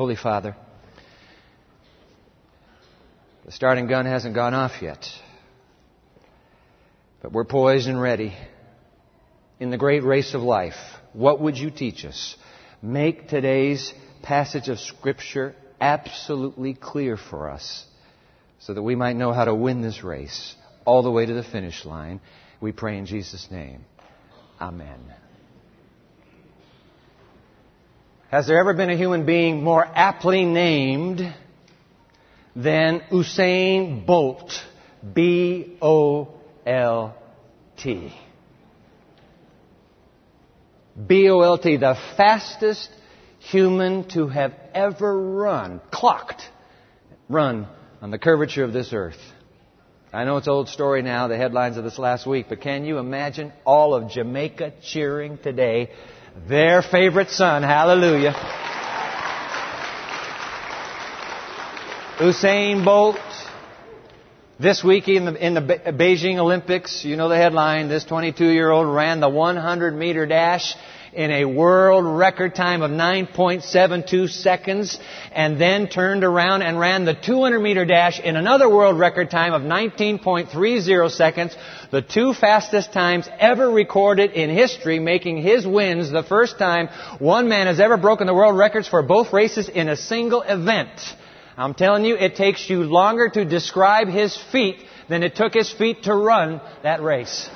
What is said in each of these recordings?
Holy Father, the starting gun hasn't gone off yet, but we're poised and ready in the great race of life. What would you teach us? Make today's passage of Scripture absolutely clear for us so that we might know how to win this race all the way to the finish line. We pray in Jesus' name. Amen. Has there ever been a human being more aptly named than Usain Bolt? B O L T. B O L T, the fastest human to have ever run, clocked, run on the curvature of this earth. I know it's old story now, the headlines of this last week, but can you imagine all of Jamaica cheering today? Their favorite son, hallelujah. Usain Bolt, this week in the, in the Beijing Olympics, you know the headline, this 22 year old ran the 100 meter dash in a world record time of 9.72 seconds and then turned around and ran the 200 meter dash in another world record time of 19.30 seconds, the two fastest times ever recorded in history, making his wins the first time one man has ever broken the world records for both races in a single event. I'm telling you, it takes you longer to describe his feet than it took his feet to run that race.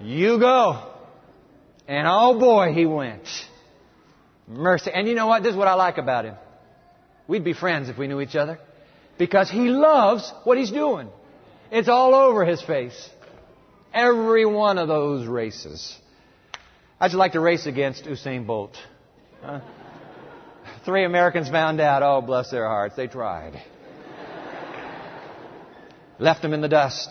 You go. And oh boy, he went. Mercy. And you know what? This is what I like about him. We'd be friends if we knew each other. Because he loves what he's doing. It's all over his face. Every one of those races. I'd like to race against Usain Bolt. Huh? Three Americans found out. Oh, bless their hearts. They tried. Left them in the dust.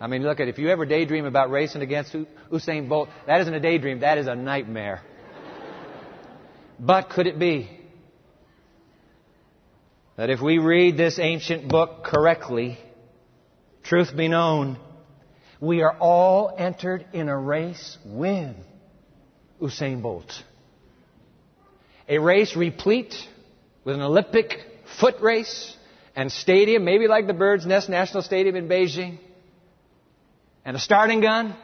I mean, look at if you ever daydream about racing against Usain Bolt, that isn't a daydream, that is a nightmare. but could it be that if we read this ancient book correctly, truth be known, we are all entered in a race with Usain Bolt. A race replete with an Olympic foot race and stadium, maybe like the Bird's Nest National Stadium in Beijing and a starting gun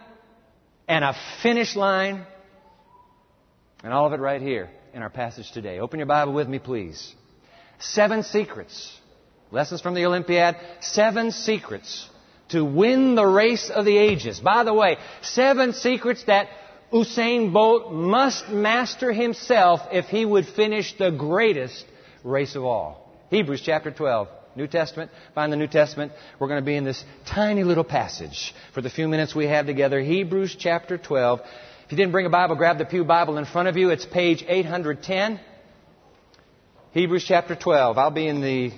and a finish line and all of it right here in our passage today. Open your Bible with me, please. Seven secrets. Lessons from the Olympiad. Seven secrets to win the race of the ages. By the way, seven secrets that Usain Bolt must master himself if he would finish the greatest race of all. Hebrews chapter 12. New Testament, find the New Testament. We're going to be in this tiny little passage for the few minutes we have together. Hebrews chapter 12. If you didn't bring a Bible, grab the Pew Bible in front of you. It's page 810. Hebrews chapter 12. I'll be in the,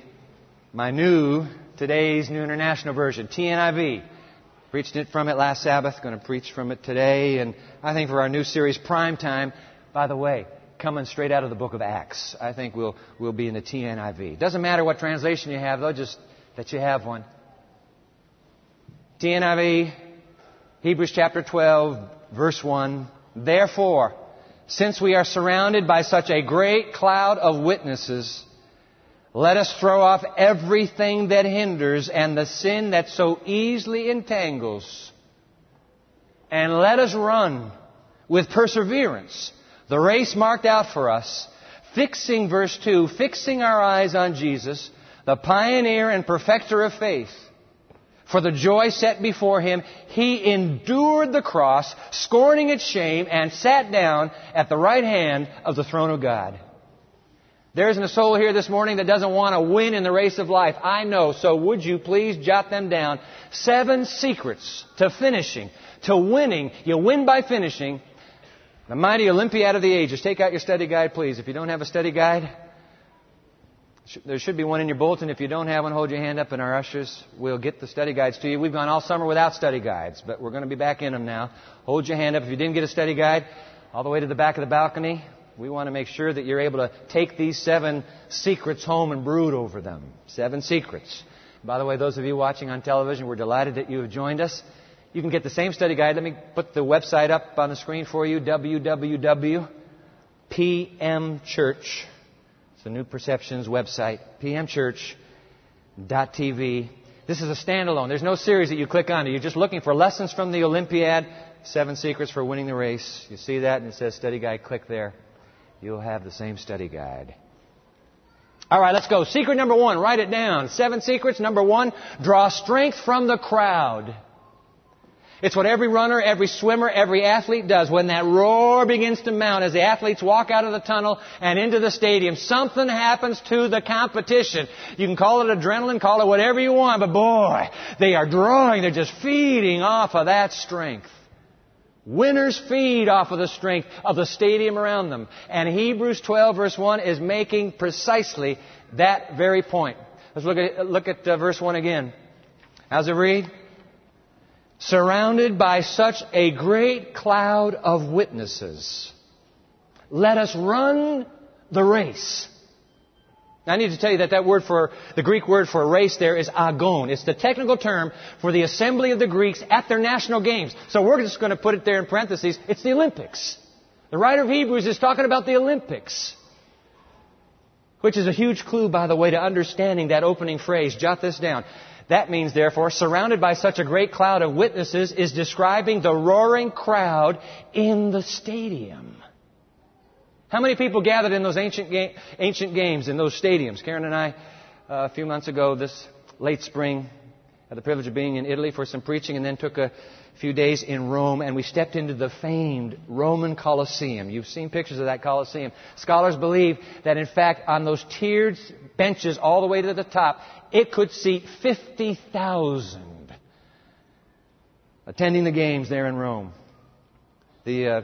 my new, today's New International Version, TNIV. Preached it from it last Sabbath, going to preach from it today, and I think for our new series, Prime Time, by the way, coming straight out of the book of Acts. I think we'll, we'll be in the TNIV. Doesn't matter what translation you have, though, just that you have one. TNIV, Hebrews chapter 12, verse 1. Therefore, since we are surrounded by such a great cloud of witnesses, let us throw off everything that hinders and the sin that so easily entangles. And let us run with perseverance the race marked out for us, fixing, verse 2, fixing our eyes on Jesus, the pioneer and perfecter of faith. For the joy set before him, he endured the cross, scorning its shame, and sat down at the right hand of the throne of God. There isn't a soul here this morning that doesn't want to win in the race of life. I know, so would you please jot them down? Seven secrets to finishing, to winning. You win by finishing the mighty Olympiad of the ages. Take out your study guide, please. If you don't have a study guide, there should be one in your bulletin. If you don't have one, hold your hand up and our ushers will get the study guides to you. We've gone all summer without study guides, but we're going to be back in them now. Hold your hand up. If you didn't get a study guide, all the way to the back of the balcony, we want to make sure that you're able to take these seven secrets home and brood over them. Seven secrets. By the way, those of you watching on television, we're delighted that you have joined us. You can get the same study guide. Let me put the website up on the screen for you www.pcg.org. PM Church. It's the New Perceptions website, pmchurch.tv. This is a standalone. There's no series that you click on. You're just looking for lessons from the Olympiad, seven secrets for winning the race. You see that and it says study guide. Click there. You'll have the same study guide. All right, let's go. Secret number one, write it down. Seven secrets. Number one, draw strength from the crowd. It's what every runner, every swimmer, every athlete does. When that roar begins to mount as the athletes walk out of the tunnel and into the stadium, something happens to the competition. You can call it adrenaline, call it whatever you want, but boy, they are drawing, they're just feeding off of that strength. Winners feed off of the strength of the stadium around them. And Hebrews 12 verse 1 is making precisely that very point. Let's look at, look at uh, verse 1 again. How's it read? surrounded by such a great cloud of witnesses. Let us run the race. Now, I need to tell you that that word for, the Greek word for a race there is agon. It's the technical term for the assembly of the Greeks at their national games. So we're just going to put it there in parentheses. It's the Olympics. The writer of Hebrews is talking about the Olympics. Which is a huge clue, by the way, to understanding that opening phrase. Jot this down. That means, therefore, surrounded by such a great cloud of witnesses is describing the roaring crowd in the stadium. How many people gathered in those ancient, ga- ancient games, in those stadiums? Karen and I, uh, a few months ago, this late spring, had the privilege of being in Italy for some preaching and then took a few days in Rome and we stepped into the famed Roman Colosseum. You've seen pictures of that Colosseum. Scholars believe that in fact on those tiered benches all the way to the top, it could seat 50,000 attending the games there in Rome. The uh,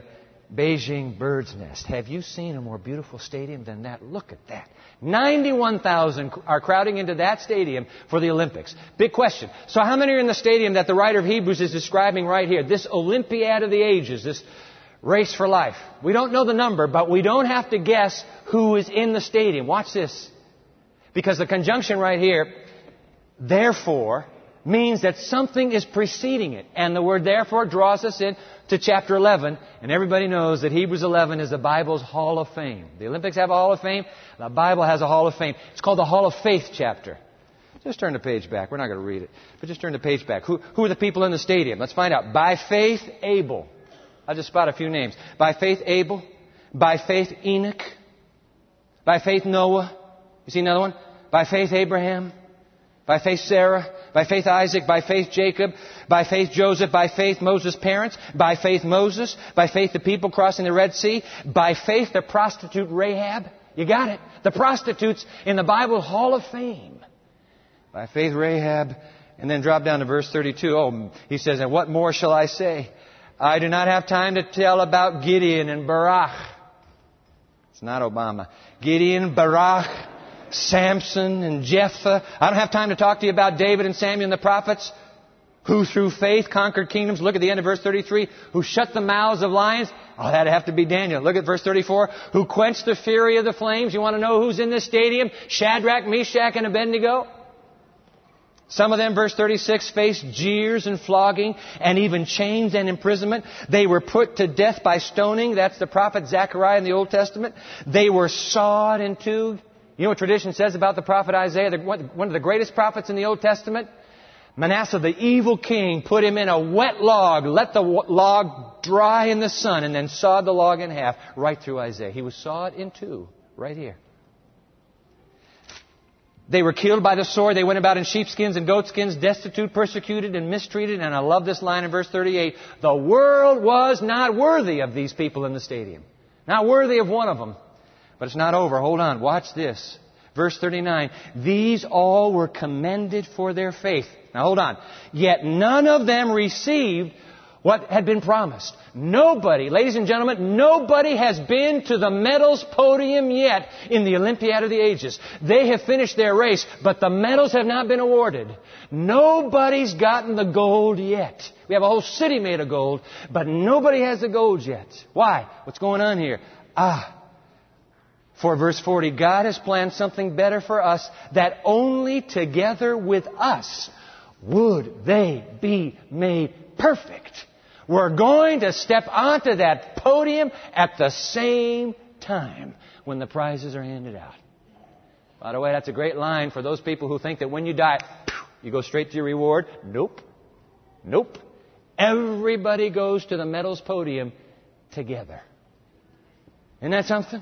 Beijing Bird's Nest. Have you seen a more beautiful stadium than that? Look at that. 91,000 are crowding into that stadium for the Olympics. Big question. So how many are in the stadium that the writer of Hebrews is describing right here? This Olympiad of the ages, this race for life. We don't know the number, but we don't have to guess who is in the stadium. Watch this. Because the conjunction right here, therefore, means that something is preceding it. And the word therefore draws us in to chapter 11. And everybody knows that Hebrews 11 is the Bible's Hall of Fame. The Olympics have a Hall of Fame. The Bible has a Hall of Fame. It's called the Hall of Faith chapter. Just turn the page back. We're not going to read it. But just turn the page back. Who, who are the people in the stadium? Let's find out. By faith, Abel. I'll just spot a few names. By faith, Abel. By faith, Enoch. By faith, Noah. You see another one? By faith, Abraham. By faith, Sarah. By faith, Isaac. By faith, Jacob. By faith, Joseph. By faith, Moses' parents. By faith, Moses. By faith, the people crossing the Red Sea. By faith, the prostitute Rahab. You got it. The prostitutes in the Bible Hall of Fame. By faith, Rahab. And then drop down to verse 32. Oh, he says, and what more shall I say? I do not have time to tell about Gideon and Barak. It's not Obama. Gideon, Barak, Samson and Jephthah. I don't have time to talk to you about David and Samuel and the prophets who through faith conquered kingdoms. Look at the end of verse 33. Who shut the mouths of lions. Oh, that'd have to be Daniel. Look at verse 34. Who quenched the fury of the flames. You want to know who's in this stadium? Shadrach, Meshach, and Abednego. Some of them, verse 36, faced jeers and flogging and even chains and imprisonment. They were put to death by stoning. That's the prophet Zechariah in the Old Testament. They were sawed in two. You know what tradition says about the prophet Isaiah, one of the greatest prophets in the Old Testament? Manasseh, the evil king, put him in a wet log, let the log dry in the sun, and then sawed the log in half right through Isaiah. He was sawed in two, right here. They were killed by the sword. They went about in sheepskins and goatskins, destitute, persecuted, and mistreated. And I love this line in verse 38. The world was not worthy of these people in the stadium. Not worthy of one of them. But it's not over. Hold on. Watch this. Verse 39. These all were commended for their faith. Now hold on. Yet none of them received what had been promised. Nobody, ladies and gentlemen, nobody has been to the medals podium yet in the Olympiad of the Ages. They have finished their race, but the medals have not been awarded. Nobody's gotten the gold yet. We have a whole city made of gold, but nobody has the gold yet. Why? What's going on here? Ah, for verse 40, God has planned something better for us that only together with us would they be made perfect. We're going to step onto that podium at the same time when the prizes are handed out. By the way, that's a great line for those people who think that when you die, you go straight to your reward. Nope. Nope. Everybody goes to the medals podium together. Isn't that something?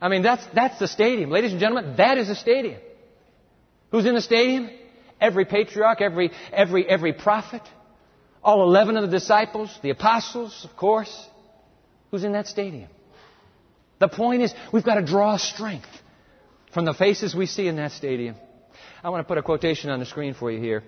I mean, that's, that's the stadium. Ladies and gentlemen, that is the stadium. Who's in the stadium? Every patriarch, every, every, every prophet, all 11 of the disciples, the apostles, of course. Who's in that stadium? The point is, we've got to draw strength from the faces we see in that stadium. I want to put a quotation on the screen for you here.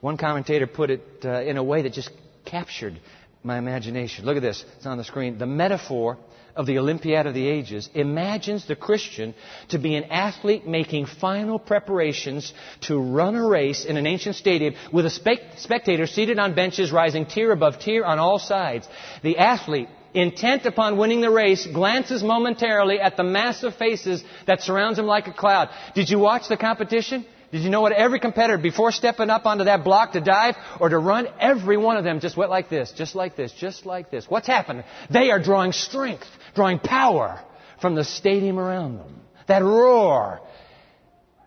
One commentator put it uh, in a way that just captured my imagination. Look at this. It's on the screen. The metaphor of the Olympiad of the Ages imagines the Christian to be an athlete making final preparations to run a race in an ancient stadium with a spect- spectator seated on benches rising tier above tier on all sides. The athlete, intent upon winning the race, glances momentarily at the mass of faces that surrounds him like a cloud. Did you watch the competition? Did you know what every competitor, before stepping up onto that block to dive or to run, every one of them just went like this, just like this, just like this. What's happening? They are drawing strength, drawing power from the stadium around them. That roar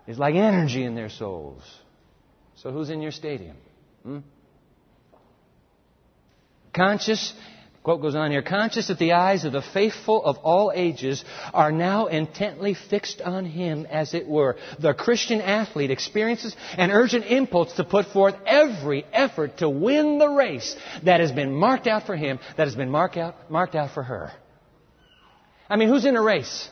is like energy in their souls. So who's in your stadium? Hmm? Conscious Quote goes on here, conscious that the eyes of the faithful of all ages are now intently fixed on him, as it were. The Christian athlete experiences an urgent impulse to put forth every effort to win the race that has been marked out for him, that has been marked out, marked out for her. I mean, who's in a race?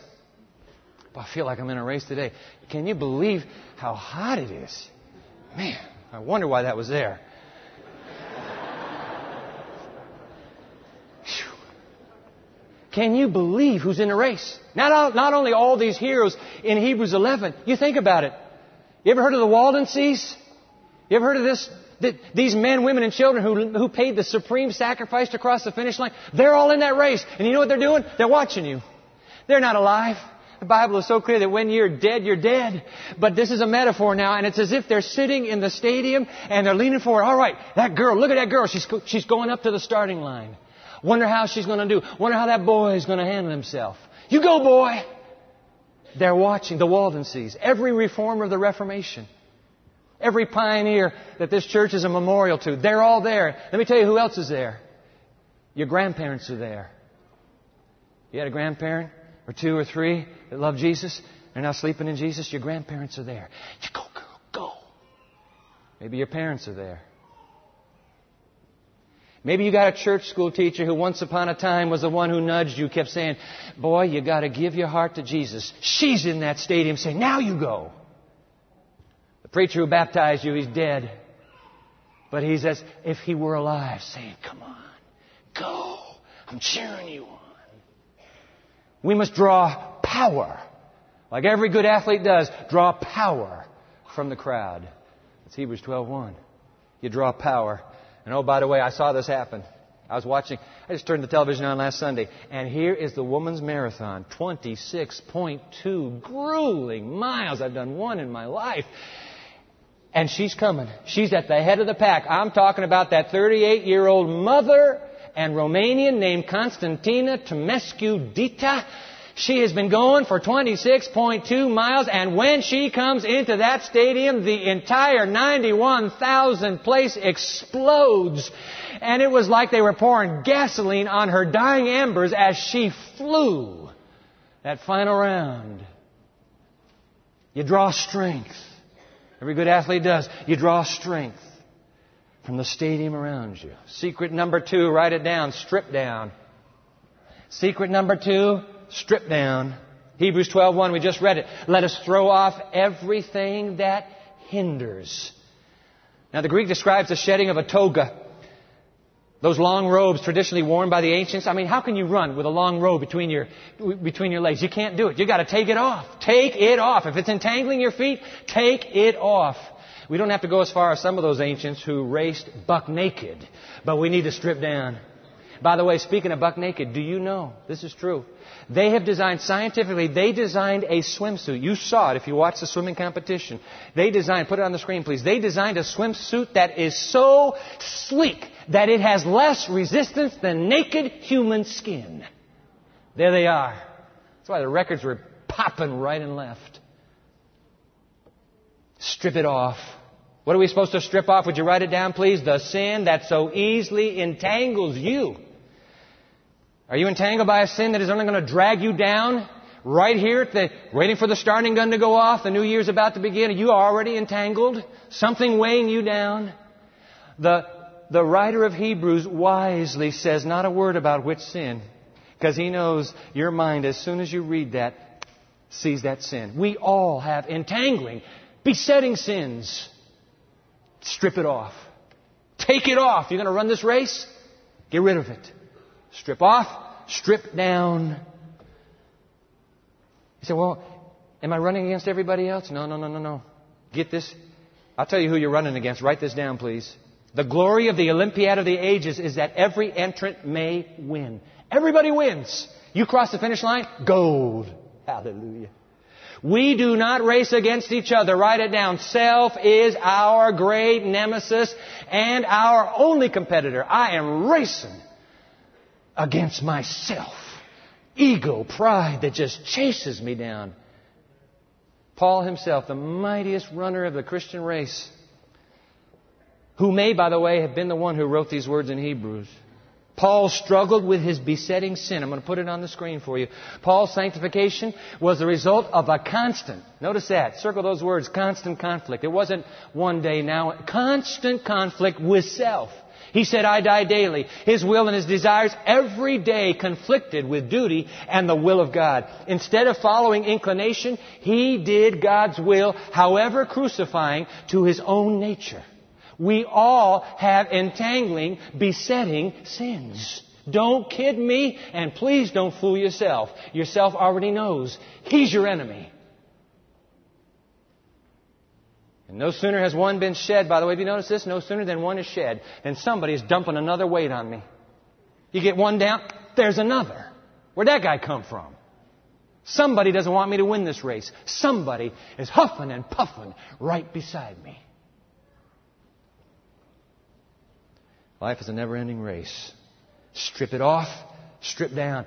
I feel like I'm in a race today. Can you believe how hot it is? Man, I wonder why that was there. Can you believe who's in the race? Not, not only all these heroes in Hebrews 11, you think about it. You ever heard of the Waldenses? You ever heard of this? These men, women, and children who, who paid the supreme sacrifice to cross the finish line, they're all in that race. And you know what they're doing? They're watching you. They're not alive. The Bible is so clear that when you're dead, you're dead. But this is a metaphor now, and it's as if they're sitting in the stadium and they're leaning forward. All right, that girl, look at that girl. She's, she's going up to the starting line. Wonder how she's going to do. Wonder how that boy is going to handle himself. You go, boy! They're watching the Waldenses, every reformer of the Reformation, every pioneer that this church is a memorial to. They're all there. Let me tell you who else is there. Your grandparents are there. You had a grandparent or two or three that loved Jesus. They're now sleeping in Jesus. Your grandparents are there. You go, girl, go. Maybe your parents are there. Maybe you got a church school teacher who once upon a time was the one who nudged you, kept saying, Boy, you got to give your heart to Jesus. She's in that stadium saying, Now you go. The preacher who baptized you, he's dead. But he's as if he were alive, saying, Come on, go. I'm cheering you on. We must draw power. Like every good athlete does, draw power from the crowd. That's Hebrews 12.1. You draw power and oh, by the way, I saw this happen. I was watching, I just turned the television on last Sunday, and here is the woman's marathon 26.2 grueling miles. I've done one in my life. And she's coming. She's at the head of the pack. I'm talking about that 38 year old mother and Romanian named Constantina Tomescu Dita. She has been going for 26.2 miles, and when she comes into that stadium, the entire 91,000 place explodes. And it was like they were pouring gasoline on her dying embers as she flew that final round. You draw strength. Every good athlete does. You draw strength from the stadium around you. Secret number two, write it down, strip down. Secret number two, stripped down. Hebrews 12:1 we just read it. Let us throw off everything that hinders. Now the Greek describes the shedding of a toga. Those long robes traditionally worn by the ancients. I mean, how can you run with a long robe between your, between your legs? You can't do it. You gotta take it off. Take it off. If it's entangling your feet, take it off. We don't have to go as far as some of those ancients who raced buck naked, but we need to strip down. By the way, speaking of buck naked, do you know, this is true, they have designed scientifically, they designed a swimsuit. You saw it if you watched the swimming competition. They designed, put it on the screen please, they designed a swimsuit that is so sleek that it has less resistance than naked human skin. There they are. That's why the records were popping right and left. Strip it off. What are we supposed to strip off? Would you write it down, please? The sin that so easily entangles you. Are you entangled by a sin that is only going to drag you down? Right here, the, waiting for the starting gun to go off, the new year's about to begin. Are you already entangled? Something weighing you down? The, the writer of Hebrews wisely says not a word about which sin, because he knows your mind, as soon as you read that, sees that sin. We all have entangling, besetting sins. Strip it off. Take it off. You're going to run this race? Get rid of it. Strip off, strip down. He said, well, am I running against everybody else? No, no, no, no, no. Get this. I'll tell you who you're running against. Write this down, please. The glory of the Olympiad of the ages is that every entrant may win. Everybody wins. You cross the finish line, gold. Hallelujah. We do not race against each other. Write it down. Self is our great nemesis and our only competitor. I am racing against myself. Ego, pride that just chases me down. Paul himself, the mightiest runner of the Christian race, who may, by the way, have been the one who wrote these words in Hebrews. Paul struggled with his besetting sin. I'm going to put it on the screen for you. Paul's sanctification was the result of a constant, notice that, circle those words, constant conflict. It wasn't one day now, constant conflict with self. He said, I die daily. His will and his desires every day conflicted with duty and the will of God. Instead of following inclination, he did God's will, however crucifying to his own nature. We all have entangling, besetting sins. Don't kid me, and please don't fool yourself. Yourself already knows. He's your enemy. And no sooner has one been shed, by the way, have you noticed this? No sooner than one is shed, than somebody is dumping another weight on me. You get one down, there's another. Where'd that guy come from? Somebody doesn't want me to win this race. Somebody is huffing and puffing right beside me. Life is a never ending race. Strip it off, strip down.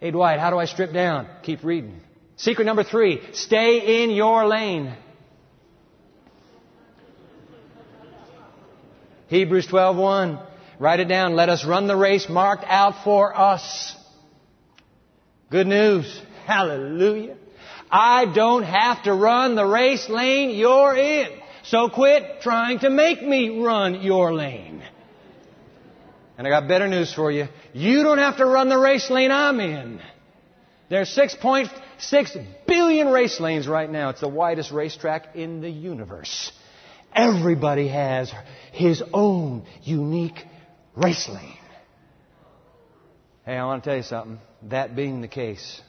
Hey, Dwight, how do I strip down? Keep reading. Secret number three stay in your lane. Hebrews 12:1. Write it down. Let us run the race marked out for us. Good news. Hallelujah. I don't have to run the race lane you're in. So quit trying to make me run your lane. And I got better news for you. You don't have to run the race lane I'm in. There's 6.6 billion race lanes right now. It's the widest racetrack in the universe. Everybody has his own unique race lane. Hey, I want to tell you something. That being the case,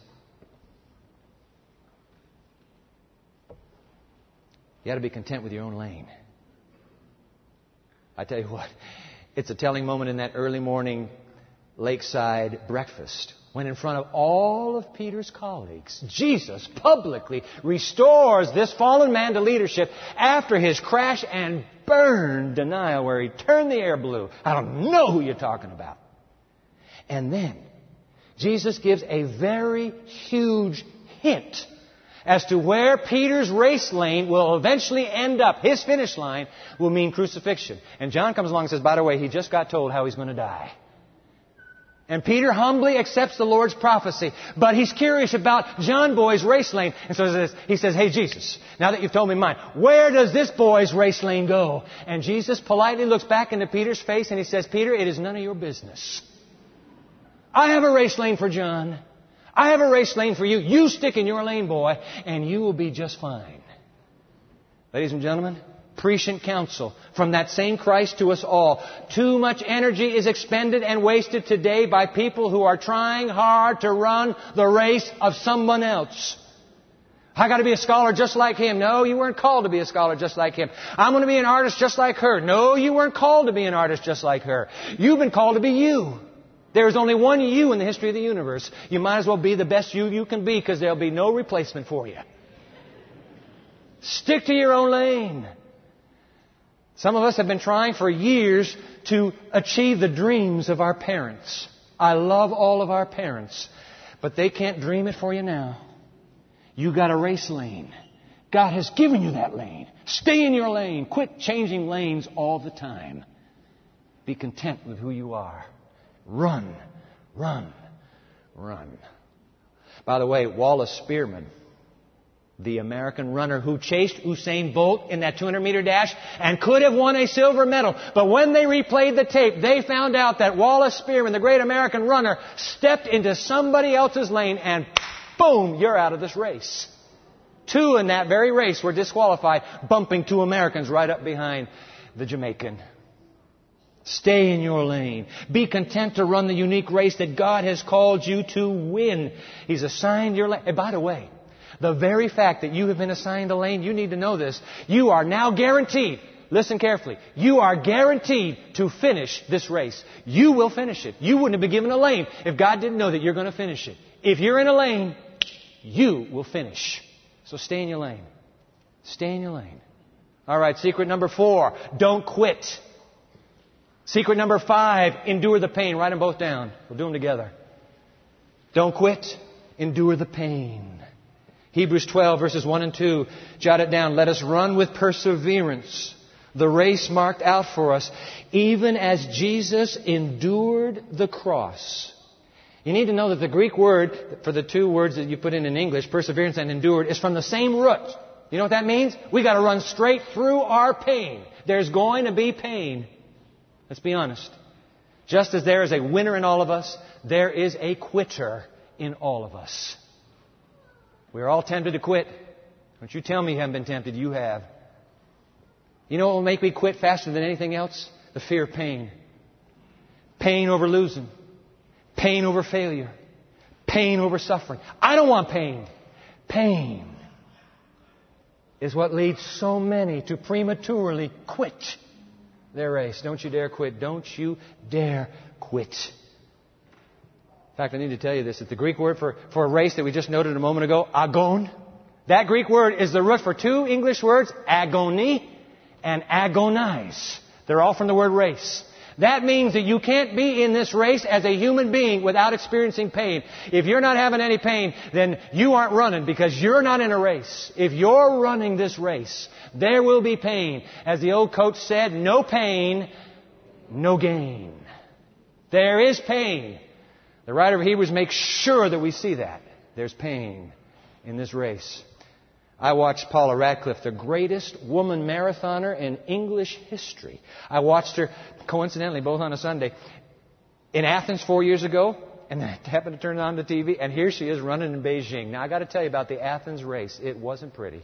you got to be content with your own lane. I tell you what, it's a telling moment in that early morning lakeside breakfast when in front of all of Peter's colleagues, Jesus publicly restores this fallen man to leadership after his crash and burn denial where he turned the air blue. I don't know who you're talking about. And then Jesus gives a very huge hint as to where Peter's race lane will eventually end up. His finish line will mean crucifixion. And John comes along and says, by the way, he just got told how he's going to die. And Peter humbly accepts the Lord's prophecy, but he's curious about John boy's race lane. And so he says, Hey Jesus, now that you've told me mine, where does this boy's race lane go? And Jesus politely looks back into Peter's face and he says, Peter, it is none of your business. I have a race lane for John. I have a race lane for you. You stick in your lane, boy, and you will be just fine. Ladies and gentlemen, prescient counsel from that same Christ to us all. Too much energy is expended and wasted today by people who are trying hard to run the race of someone else. I got to be a scholar just like him. No, you weren't called to be a scholar just like him. I'm to be an artist just like her. No, you weren't called to be an artist just like her. You've been called to be you. There is only one you in the history of the universe. You might as well be the best you you can be because there'll be no replacement for you. Stick to your own lane. Some of us have been trying for years to achieve the dreams of our parents. I love all of our parents. But they can't dream it for you now. You got a race lane. God has given you that lane. Stay in your lane. Quit changing lanes all the time. Be content with who you are. Run, run, run. By the way, Wallace Spearmon, the American runner who chased Usain Bolt in that 200 meter dash and could have won a silver medal. But when they replayed the tape, they found out that Wallace Spearmon, the great American runner, stepped into somebody else's lane and boom, you're out of this race. Two in that very race were disqualified, bumping two Americans right up behind the Jamaican. Stay in your lane. Be content to run the unique race that God has called you to win. He's assigned your lane. Eh, and by the way, the very fact that you have been assigned a lane, you need to know this. You are now guaranteed, listen carefully, you are guaranteed to finish this race. You will finish it. You wouldn't have been given a lane if God didn't know that you're going to finish it. If you're in a lane, you will finish. So stay in your lane. Stay in your lane. All right, secret number four, don't quit. Secret number five, endure the pain. Write them both down. We'll do them together. Don't quit. Endure the pain. Hebrews 12 verses 1 and 2. Jot it down. Let us run with perseverance the race marked out for us, even as Jesus endured the cross. You need to know that the Greek word for the two words that you put in in English, perseverance and endured, is from the same root. You know what that means? We gotta run straight through our pain. There's going to be pain. Let's be honest. Just as there is a winner in all of us, there is a quitter in all of us. We're all tempted to quit. Don't you tell me you haven't been tempted. You have. You know what will make me quit faster than anything else? The fear of pain. Pain over losing. Pain over failure. Pain over suffering. I don't want pain. Pain is what leads so many to prematurely quit their race. Don't you dare quit. Don't you dare quit. In fact, I need to tell you this that the Greek word for, for a race that we just noted a moment ago, agon, that Greek word is the root for two English words, agony and agonize. They're all from the word race. That means that you can't be in this race as a human being without experiencing pain. If you're not having any pain, then you aren't running because you're not in a race. If you're running this race, there will be pain. As the old coach said, no pain, no gain. There is pain. The writer of Hebrews makes sure that we see that. There's pain in this race. I watched Paula Radcliffe, the greatest woman marathoner in English history. I watched her, coincidentally, both on a Sunday, in Athens four years ago, and I happened to turn on the TV, and here she is running in Beijing. Now, I got to tell you about the Athens race. It wasn't pretty.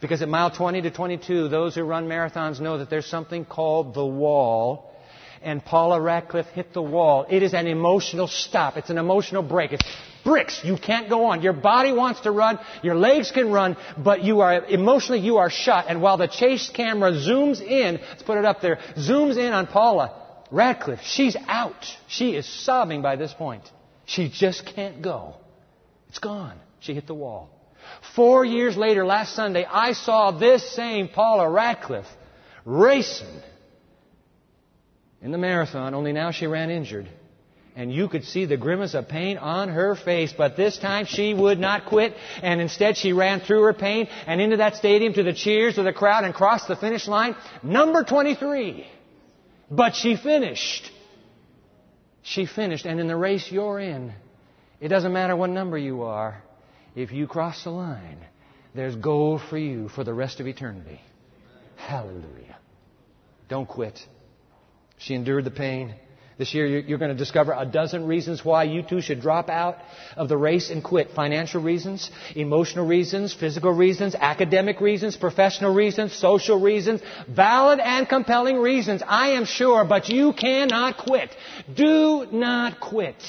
Because at mile 20 to 22, those who run marathons know that there's something called the wall and Paula Radcliffe hit the wall. It is an emotional stop. It's an emotional break. It's bricks. You can't go on. Your body wants to run. Your legs can run, but you are emotionally you are shut. And while the chase camera zooms in, let's put it up there, zooms in on Paula Radcliffe, she's out. She is sobbing by this point. She just can't go. It's gone. She hit the wall. Four years later, last Sunday, I saw this same Paula Radcliffe racing in the marathon, only now she ran injured. And you could see the grimace of pain on her face, but this time she would not quit, and instead she ran through her pain and into that stadium to the cheers of the crowd and crossed the finish line. Number 23. But she finished. She finished, and in the race you're in, it doesn't matter what number you are, if you cross the line, there's gold for you for the rest of eternity. Hallelujah. Don't quit. She endured the pain. This year, you're going to discover a dozen reasons why you too should drop out of the race and quit. Financial reasons, emotional reasons, physical reasons, academic reasons, professional reasons, social reasons, valid and compelling reasons, I am sure, but you cannot quit. Do not quit.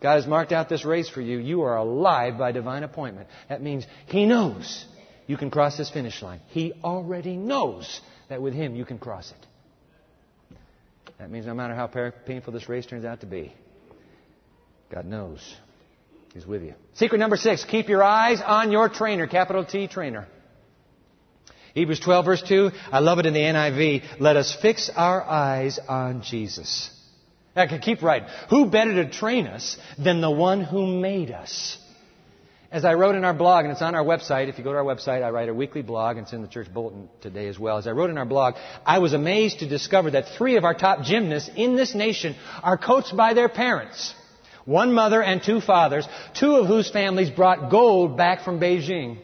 God has marked out this race for you. You are alive by divine appointment. That means He knows you can cross this finish line. He already knows that with Him you can cross it. That means no matter how painful this race turns out to be, God knows He's with you. Secret number six, keep your eyes on your trainer, capital T trainer. Hebrews 12 verse 2, I love it in the NIV. Let us fix our eyes on Jesus. I could keep writing. Who better to train us than the one who made us? As I wrote in our blog, and it's on our website, if you go to our website, I write a weekly blog, and it's in the church bulletin today as well. As I wrote in our blog, I was amazed to discover that three of our top gymnasts in this nation are coached by their parents. One mother and two fathers, two of whose families brought gold back from Beijing.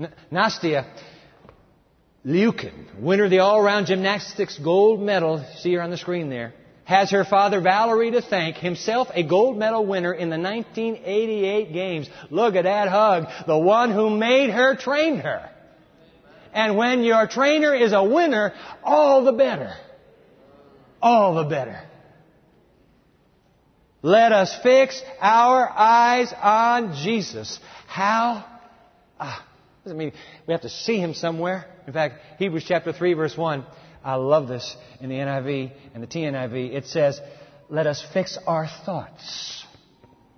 N- Nastia Liukin, winner of the all-around gymnastics gold medal, see her on the screen there, has her father Valeri to thank, himself a gold medal winner in the 1988 games. Look at that hug. The one who made her trained her. And when your trainer is a winner, all the better. All the better. Let us fix our eyes on Jesus. How? Ah, doesn't mean we have to see him somewhere. In fact, Hebrews chapter 3 verse 1 I love this in the NIV and the TNIV. It says, let us fix our thoughts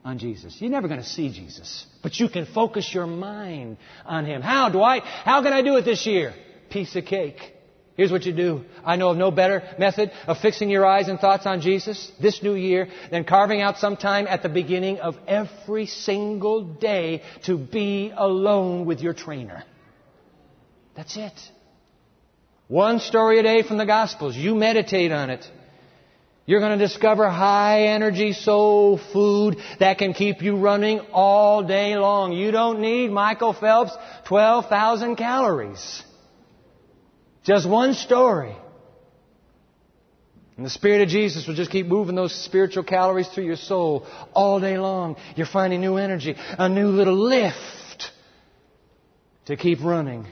on Jesus. You're never going to see Jesus, but you can focus your mind on Him. How, Dwight? How can I do it this year? Piece of cake. Here's what you do. I know of no better method of fixing your eyes and thoughts on Jesus this new year than carving out some time at the beginning of every single day to be alone with your trainer. That's it. One story a day from the Gospels. You meditate on it. You're going to discover high energy soul food that can keep you running all day long. You don't need Michael Phelps 12,000 calories. Just one story. And the Spirit of Jesus will just keep moving those spiritual calories through your soul all day long. You're finding new energy, a new little lift to keep running.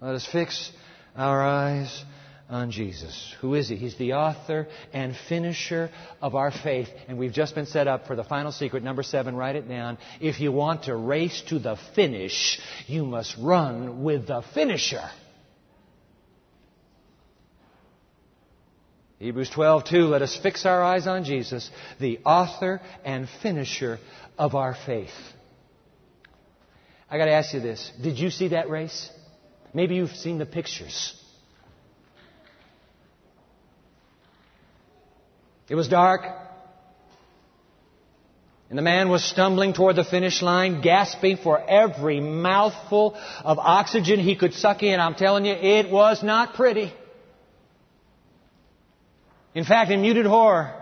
Let us fix our eyes on Jesus. Who is He? He's the author and finisher of our faith. And we've just been set up for the final secret, number seven. Write it down. If you want to race to the finish, you must run with the finisher. Hebrews 12:2 let us fix our eyes on Jesus, the author and finisher of our faith. I got to ask you this. Did you see that race? Maybe you've seen the pictures. It was dark. And the man was stumbling toward the finish line, gasping for every mouthful of oxygen he could suck in. I'm telling you, it was not pretty. In fact, in muted horror,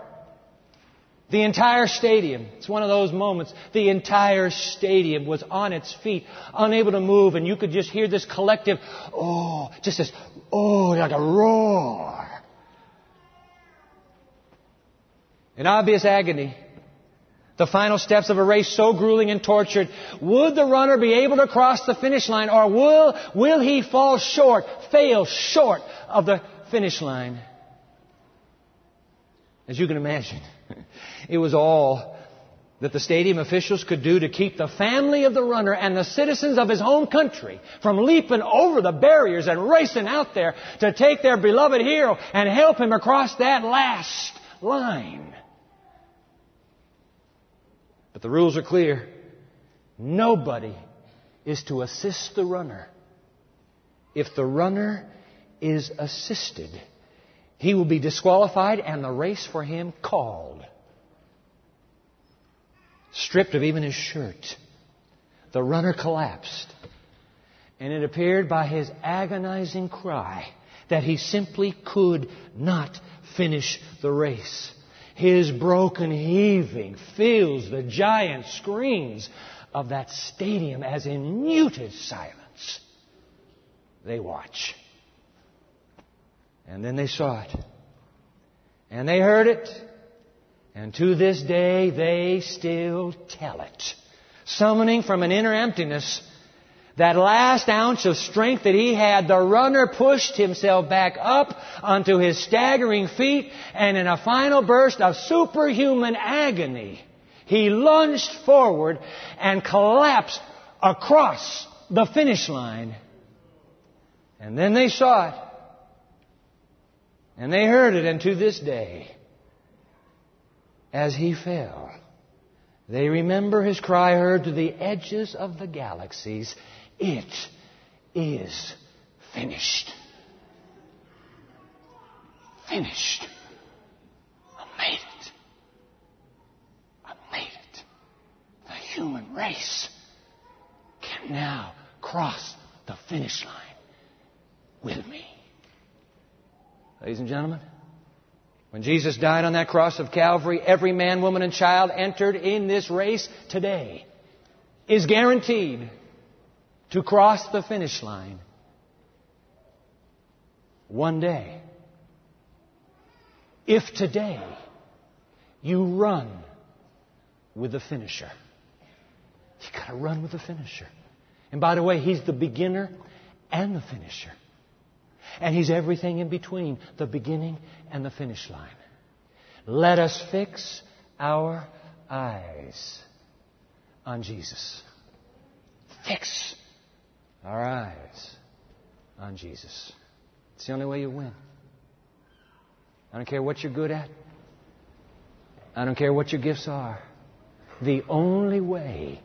the entire stadium, it's one of those moments, the entire stadium was on its feet, unable to move, and you could just hear this collective, oh, just this, oh, like a roar. In obvious agony, the final steps of a race so grueling and tortured, would the runner be able to cross the finish line, or will, will he fall short, fail short of the finish line? As you can imagine. It was all that the stadium officials could do to keep the family of the runner and the citizens of his home country from leaping over the barriers and racing out there to take their beloved hero and help him across that last line. But the rules are clear. Nobody is to assist the runner. If the runner is assisted, he will be disqualified and the race for him called stripped of even his shirt. The runner collapsed. And it appeared by his agonizing cry that he simply could not finish the race. His broken heaving fills the giant screens of that stadium as in muted silence. They watch. And then they saw it. And they heard it. And to this day, they still tell it. Summoning from an inner emptiness, that last ounce of strength that he had, the runner pushed himself back up onto his staggering feet, and in a final burst of superhuman agony, he lunged forward and collapsed across the finish line. And then they saw it. And they heard it, and to this day, as he fell, they remember his cry heard to the edges of the galaxies It is finished. Finished. I made it. I made it. The human race can now cross the finish line with me. Ladies and gentlemen, when Jesus died on that cross of Calvary, every man, woman, and child entered in this race today is guaranteed to cross the finish line one day. If today you run with the finisher, you got to run with the finisher. And by the way, he's the beginner and the finisher. And he's everything in between the beginning and the finish line. Let us fix our eyes on Jesus. Fix our eyes on Jesus. It's the only way you win. I don't care what you're good at. I don't care what your gifts are. The only way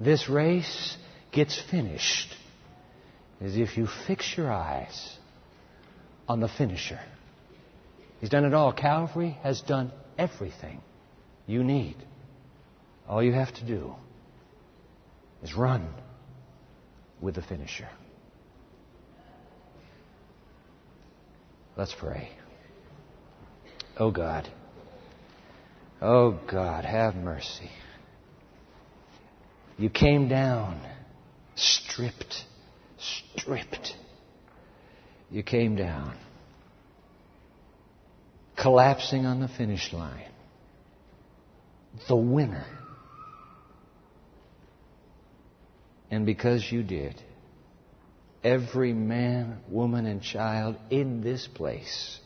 this race gets finished is if you fix your eyes on the finisher. He's done it all. Calvary has done everything you need. All you have to do is run with the finisher. Let's pray. Oh God. Oh God, have mercy. You came down stripped, stripped. You came down, collapsing on the finish line. The winner. And because you did, every man, woman, and child in this place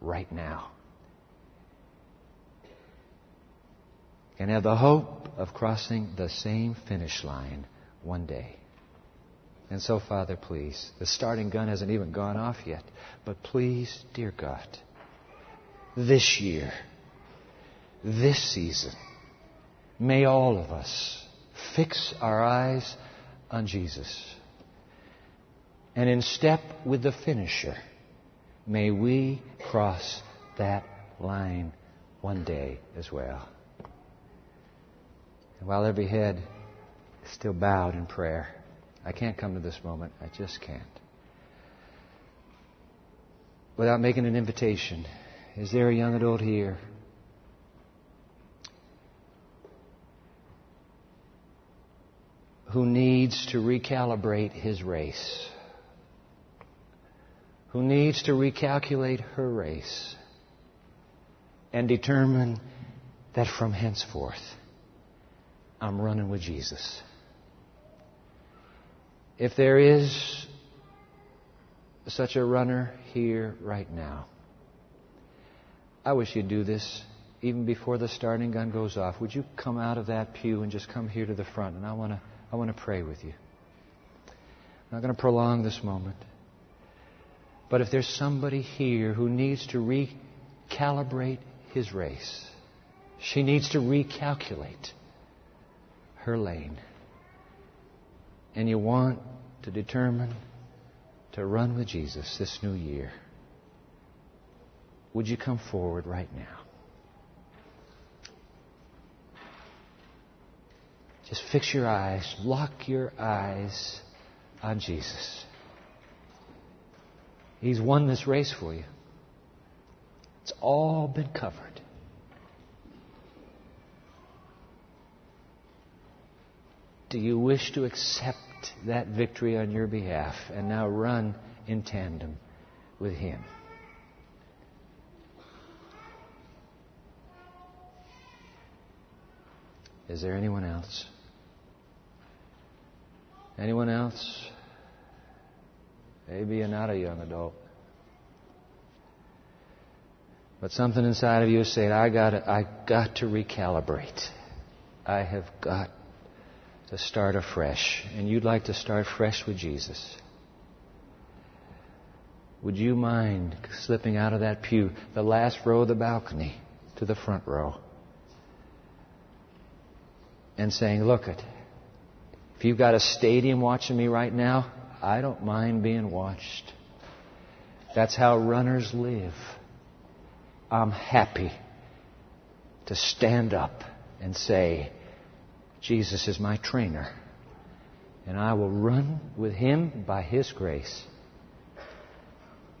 right now can have the hope of crossing the same finish line one day. And so, Father, please, the starting gun hasn't even gone off yet, but please, dear God, this year, this season, may all of us fix our eyes on Jesus. And in step with the finisher, may we cross that line one day as well. And while every head is still bowed in prayer, I can't come to this moment. I just can't. Without making an invitation, is there a young adult here? Who needs to recalibrate his race? Who needs to recalculate her race and determine that from henceforth I'm running with Jesus? If there is such a runner here right now, I wish you'd do this even before the starting gun goes off. Would you come out of that pew and just come here to the front? And I want to, I want to pray with you. I'm not going to prolong this moment. But if there's somebody here who needs to recalibrate his race, she needs to recalculate her lane and you want to determine to run with Jesus this new year, would you come forward right now? Just fix your eyes, lock your eyes on Jesus. He's won this race for you. It's all been covered. Do you wish to that victory on your behalf and now run in tandem with Him? Is there anyone else? Anyone else? Maybe you're not a young adult. But something inside of you is saying, I got I got to recalibrate. I have got to start afresh, and you'd like to start fresh with Jesus, would you mind slipping out of that pew, the last row of the balcony, to the front row, and saying, Look it, if you've got a stadium watching me right now, I don't mind being watched. That's how runners live. I'm happy to stand up and say, Jesus is my trainer, and I will run with him by his grace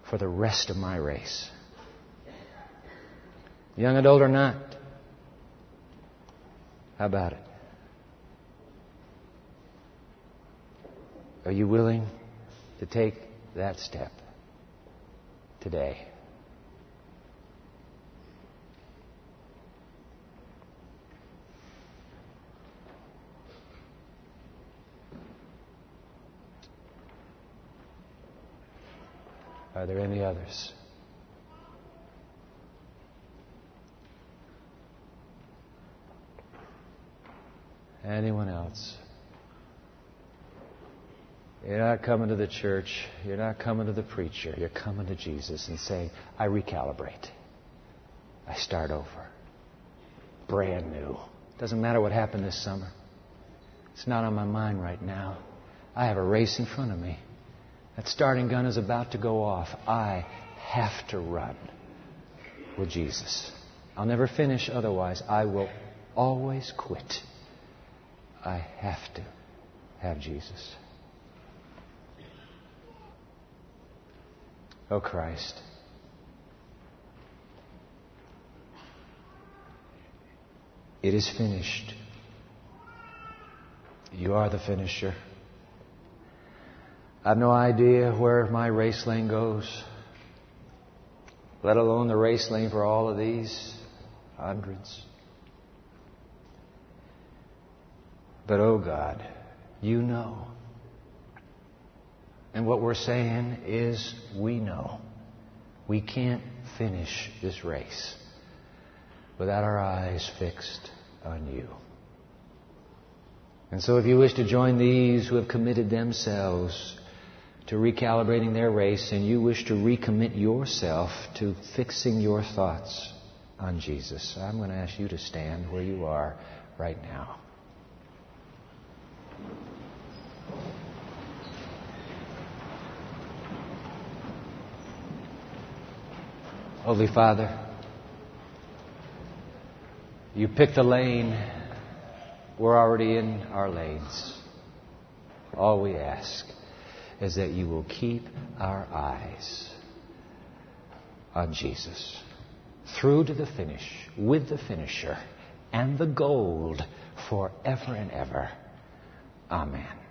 for the rest of my race. Young adult or not, how about it? Are you willing to take that step today? Are there any others? Anyone else? You're not coming to the church. You're not coming to the preacher. You're coming to Jesus and saying, I recalibrate. I start over. Brand new. Doesn't matter what happened this summer. It's not on my mind right now. I have a race in front of me. That starting gun is about to go off. I have to run with Jesus. I'll never finish otherwise. I will always quit. I have to have Jesus. Oh Christ. It is finished. You are the finisher. I have no idea where my race lane goes, let alone the race lane for all of these hundreds. But oh God, you know. And what we're saying is we know. We can't finish this race without our eyes fixed on you. And so if you wish to join these who have committed themselves to recalibrating their race and you wish to recommit yourself to fixing your thoughts on Jesus, I'm going to ask you to stand where you are right now. Holy Father, you picked a lane. We're already in our lanes. All we ask is that you will keep our eyes on Jesus through to the finish with the finisher and the gold forever and ever. Amen.